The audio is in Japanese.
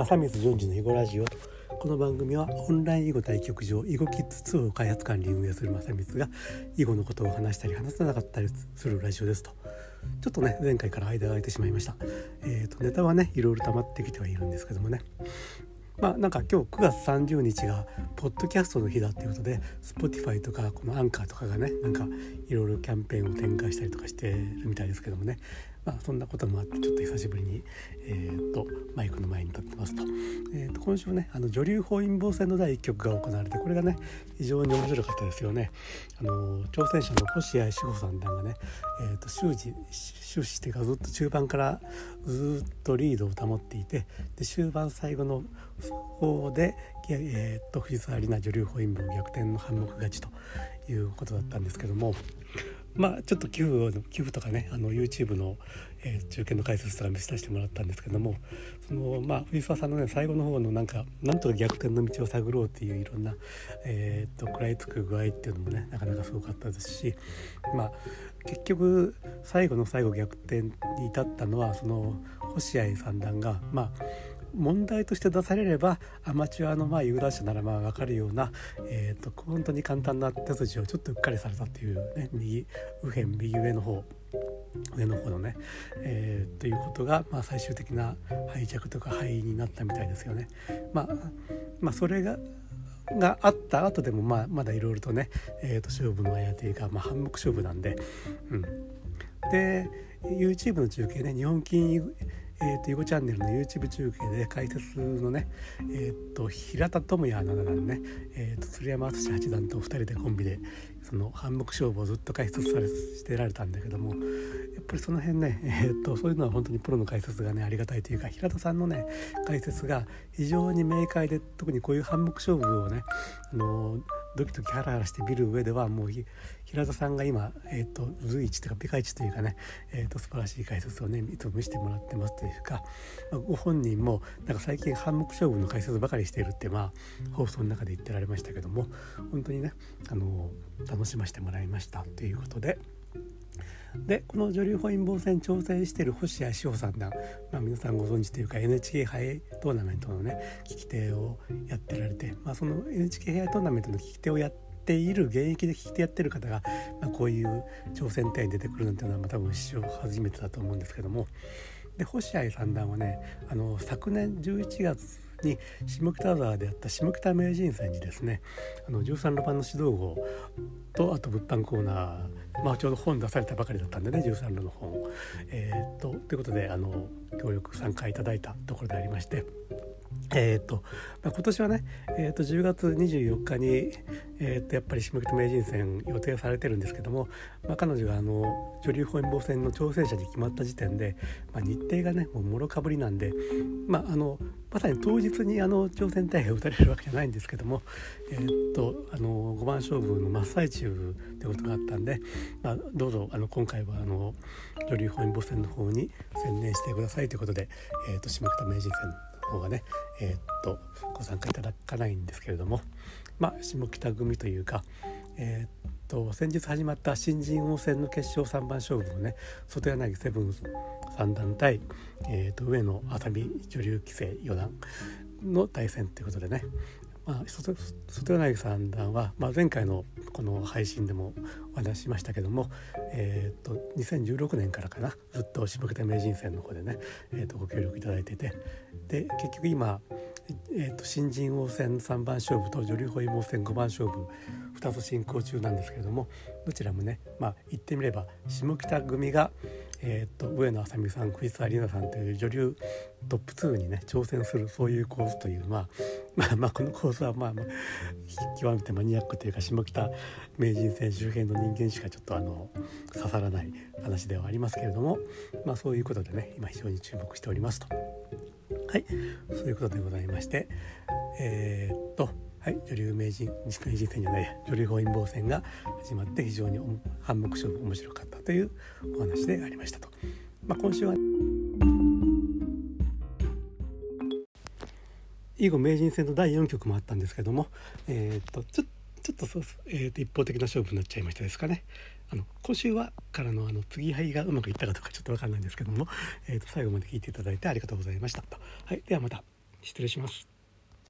正光順次の囲碁ラジオこの番組はオンライン囲碁対局場囲碁キッズ2を開発管理運営する正光が囲碁のことを話したり話せなかったりするラジオですと。ちょっとね前回から間が空いてしまいました。えっ、ー、とネタはねいろいろ溜まってきてはいるんですけどもね。まあなんか今日9月30日がポッドキャストの日だっていうことで Spotify とかこのアンカーとかがねなんかいろいろキャンペーンを展開したりとかしてるみたいですけどもね。まあ、そんなこともあってちょっと久しぶりに、えーと、マイクの前に立ってますと,、えーと、今週ねあの女流本因坊戦の第1局が行われてこれがね非常に面白かったですよね。あの挑戦者の星合志保三段がね、えーと、終始終始ってかずっと中盤からずっとリードを保っていてで終盤最後の方で、えー、と藤沢里奈女流本因坊逆転の半目勝ちということだったんですけども。まあちょっと寄付寄付とかねあの YouTube の、えー、中継の解説とか見させてもらったんですけどもそのまあ藤沢さんのね最後の方のなんかなんとか逆転の道を探ろうっていういろんな、えー、と食らいつく具合っていうのもねなかなかすごかったですしまあ結局最後の最後逆転に至ったのはその星合三段がまあ問題として出されればアマチュアのまあ有段者ならまあ分かるような、えーと、本当に簡単な手筋をちょっとうっかりされたっていうね右右辺右上の方上の方のね、えー、ということが、まあ、最終的な敗着とか敗因になったみたいですよね。まあ、まあ、それががあった後でもまあまだいろいろとね、えー、と勝負のあやというか、まあ、半目勝負なんで、うん、で YouTube の中継ね日本金えーと、囲碁チャンネルの YouTube 中継で解説のね、えーと、平田智也七段ね、えーと、鶴山淳八段と2人でコンビでその半目勝負をずっと解説されしてられたんだけどもやっぱりその辺ね、えー、とそういうのは本当にプロの解説がねありがたいというか平田さんのね解説が非常に明快で特にこういう半目勝負をねあのードキドキハラハラして見る上ではもう平田さんが今、えーと、随一というかピカイチというかね、えーと、素晴らしい解説をねいつも見せてもらってますというか、まあ、ご本人もなんか最近半目勝負の解説ばかりしているってまあ放送の中で言ってられましたけども本当にねあの楽しませてもらいましたということで。でこの女流本因坊戦挑戦している星谷志保さんが、まあ、皆さんご存知というか NHK 杯トーナメントのね聞き手をやってられて、まあ、その NHK 杯トーナメントの聞き手をやっている現役で聞き手やってる方が、まあ、こういう挑戦隊に出てくるなんていうのは、まあ、多分史上初めてだと思うんですけども。で星合三段はねあの昨年11月に下北沢であった下北名人戦にですねあの13路盤の指導号とあと物販コーナー、まあ、ちょうど本出されたばかりだったんでね13路の本。えー、とということであの協力参加いただいたところでありまして。えーとまあ、今年はね、えー、と10月24日に、えー、とやっぱり下北名人戦予定されてるんですけども、まあ、彼女があの女流本因坊戦の挑戦者に決まった時点で、まあ、日程がねもうもろかぶりなんで、まあ、あのまさに当日にあの挑戦隊が打たれるわけじゃないんですけども、えー、とあの5番勝負の真っ最中ってことがあったんで、まあ、どうぞあの今回はあの女流本因坊戦の方に専念してくださいということで、えー、と下北名人戦の方がね、えー、っとご参加いただかないんですけれどもまあ下北組というか、えー、っと先日始まった新人王戦の決勝3番勝負のね外柳セブン三段対、えー、と上野愛咲美女流棋聖四段の対戦ということでね、まあ、外柳三段は、まあ、前回のこの配信でもお話ししましたけども、えーと、2016年からかなずっと下北名人戦の方でね、えーと、ご協力いただいてて。で結局今、えーと、新人王戦3番勝負と女流保芋戦5番勝負2つ進行中なんですけれどもどちらもねまあ言ってみれば下北組が、えー、と上野愛咲美さん藤沢里奈さんという女流トップ2にね挑戦するそういうコースという、まあ、まあまあこのコースはまあまあ極めてマニアックというか下北名人戦周辺の人間しかちょっとあの刺さらない話ではありますけれども、まあ、そういうことでね今非常に注目しておりますと。はいそういうことでございましてえー、っとはい、女流名人西名人戦じゃない女流本因坊戦が始まって非常に反目勝負面白かったというお話でありましたと。まあ、今週は囲碁名人戦の第4局もあったんですけども、えー、とちょちょっとそう、えー、と一方的な勝負になっちゃいましたですかね。あの今週はからのあの継ぎはぎがうまくいったかどうかちょっと分かんないんですけども、えー、と最後まで聞いていただいてありがとうございましたと。はい、ではまた。失礼します